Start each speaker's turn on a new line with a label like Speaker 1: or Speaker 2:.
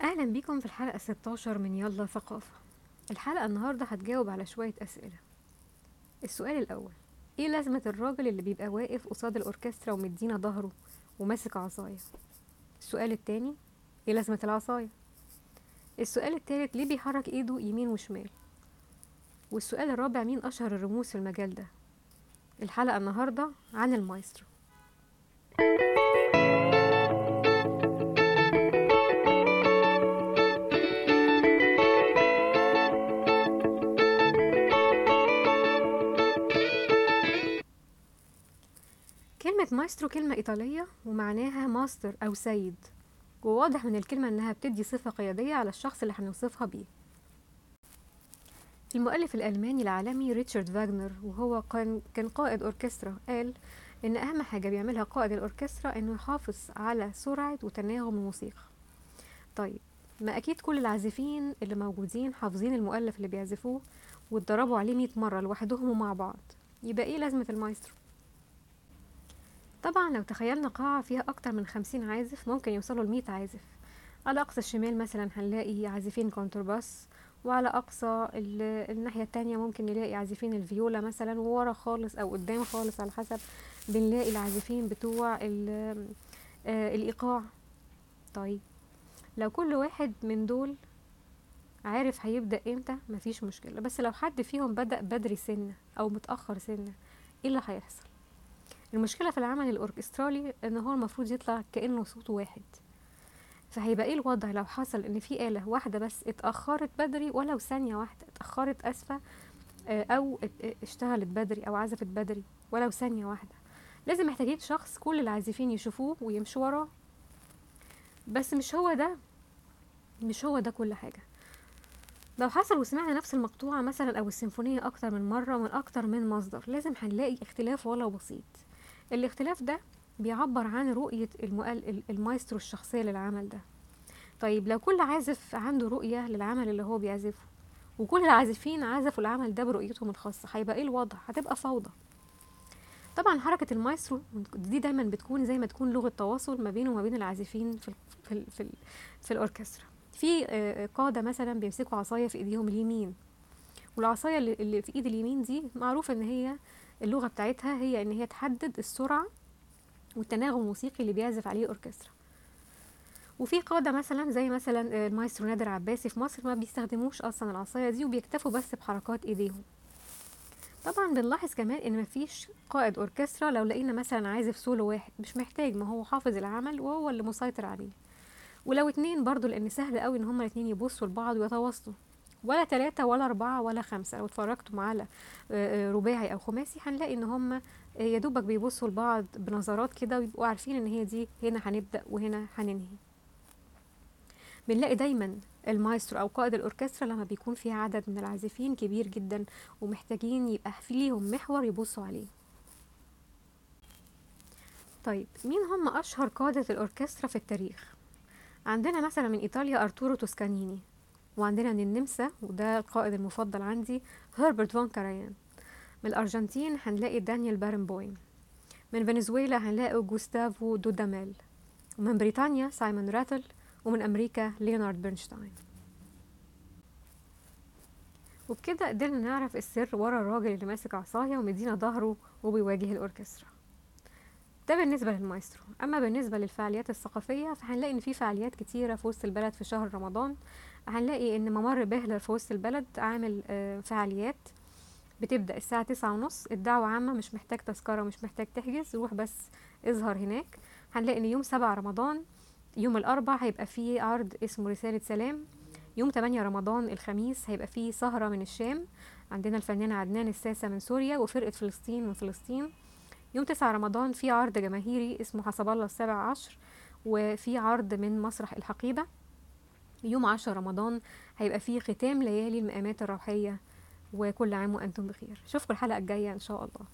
Speaker 1: أهلا بيكم في الحلقة 16 من يلا ثقافة. الحلقة النهاردة هتجاوب على شوية أسئلة. السؤال الأول إيه لازمة الراجل اللي بيبقى واقف قصاد الأوركسترا ومدينا ظهره وماسك عصاية؟ السؤال التاني إيه لازمة العصاية؟ السؤال التالت ليه بيحرك إيده يمين وشمال؟ والسؤال الرابع مين أشهر الرموز في المجال ده؟ الحلقة النهاردة عن المايسترو. كلمة مايسترو كلمة إيطالية ومعناها ماستر أو سيد وواضح من الكلمة إنها بتدي صفة قيادية على الشخص اللي هنوصفها بيه. المؤلف الألماني العالمي ريتشارد فاغنر وهو كان كان قائد أوركسترا قال إن أهم حاجة بيعملها قائد الأوركسترا إنه يحافظ على سرعة وتناغم الموسيقى. طيب ما أكيد كل العازفين اللي موجودين حافظين المؤلف اللي بيعزفوه واتدربوا عليه 100 مرة لوحدهم ومع بعض. يبقى إيه لازمة المايسترو؟ طبعا لو تخيلنا قاعة فيها أكتر من خمسين عازف ممكن يوصلوا لمية عازف. على أقصى الشمال مثلا هنلاقي عازفين كونترباس وعلى أقصى ال- الناحية التانية ممكن نلاقي عازفين الفيولا مثلا وورا خالص أو قدام خالص على حسب بنلاقي العازفين بتوع آه، الإيقاع. طيب لو كل واحد من دول عارف هيبدأ إمتى مفيش مشكلة. بس لو حد فيهم بدأ بدري سنة أو متأخر سنة إيه اللي هيحصل؟ المشكلة في العمل الأوركسترالي إن هو المفروض يطلع كأنه صوت واحد. فهيبقى إيه الوضع لو حصل إن في آلة واحدة بس اتأخرت بدري ولو ثانية واحدة اتأخرت أسفة آه، أو ات- اشتغلت بدري أو عزفت بدري ولو ثانية واحدة. لازم محتاجين شخص كل العازفين يشوفوه ويمشوا وراه. بس مش هو ده مش هو ده كل حاجة. لو حصل وسمعنا نفس المقطوعة مثلا أو السيمفونية أكتر من مرة من أكتر من مصدر لازم هنلاقي اختلاف ولو بسيط. الاختلاف ده بيعبر عن رؤية المايسترو الشخصية للعمل ده. طيب لو كل عازف عنده رؤية للعمل اللي هو بيعزفه وكل العازفين عزفوا العمل ده برؤيتهم الخاصة هيبقى إيه الوضع؟ هتبقى فوضى. طبعا حركة المايسترو دي دايما بتكون زي ما تكون لغة تواصل ما بينه وما بين العازفين في ال... في ال... في, ال... في الأوركسترا. في آه، قادة مثلا بيمسكوا عصاية في إيديهم اليمين والعصاية اللي في إيد اليمين دي معروف إن هي اللغة بتاعتها هي إن هي تحدد السرعة والتناغم الموسيقي اللي بيعزف عليه الأوركسترا. وفي قادة مثلا زي مثلا المايسترو نادر عباسي في مصر ما بيستخدموش أصلا العصاية دي وبيكتفوا بس بحركات إيديهم. طبعا بنلاحظ كمان إن مفيش قائد أوركسترا لو لقينا مثلا عازف سولو واحد مش محتاج ما هو حافظ العمل وهو اللي مسيطر عليه. ولو اتنين برضو لأن سهل قوي إن هما الاتنين يبصوا لبعض ويتواصلوا. ولا تلاتة ولا أربعة ولا خمسة. لو اتفرجتوا على آه، آه، رباعي أو خماسي هنلاقي إن هما آه، يا دوبك بيبصوا لبعض بنظرات كده ويبقوا عارفين إن هي دي هنا هنبدأ وهنا هننهي. بنلاقي دايما المايسترو أو قائد الأوركسترا لما بيكون في عدد من العازفين كبير جدا ومحتاجين يبقى في ليهم محور يبصوا عليه. طيب مين هم أشهر قادة الأوركسترا في التاريخ؟ عندنا مثلا من إيطاليا أرتورو توسكانيني. وعندنا من النمسا وده القائد المفضل عندي هربرت فون كارايان من الأرجنتين هنلاقي دانيال بارنبويم من فنزويلا هنلاقي جوستافو دوداميل ومن بريطانيا سايمون راتل. ومن أمريكا ليونارد برنشتاين. وبكده قدرنا نعرف السر ورا الراجل اللي ماسك عصاية ومدينا ظهره وبيواجه الأوركسترا. ده بالنسبة للمايسترو. أما بالنسبة للفعاليات الثقافية فهنلاقي إن في فعاليات كتيرة في وسط البلد في شهر رمضان. هنلاقي إن ممر بهلر في وسط البلد عامل آه، فعاليات. بتبدأ الساعة تسعة ونص الدعوة عامة مش محتاج تذكرة مش محتاج تحجز روح بس اظهر هناك. هنلاقي إن يوم سبعة رمضان يوم الأربع هيبقى فيه عرض اسمه رسالة سلام. يوم 8 رمضان الخميس هيبقى فيه سهرة من الشام. عندنا الفنان عدنان الساسة من سوريا وفرقة فلسطين من فلسطين. يوم 9 رمضان في عرض جماهيري اسمه حسب الله السابع عشر وفي عرض من مسرح الحقيبة. يوم 10 رمضان هيبقى فيه ختام ليالي المقامات الروحية وكل عام وأنتم بخير. أشوفكم الحلقة الجاية إن شاء الله.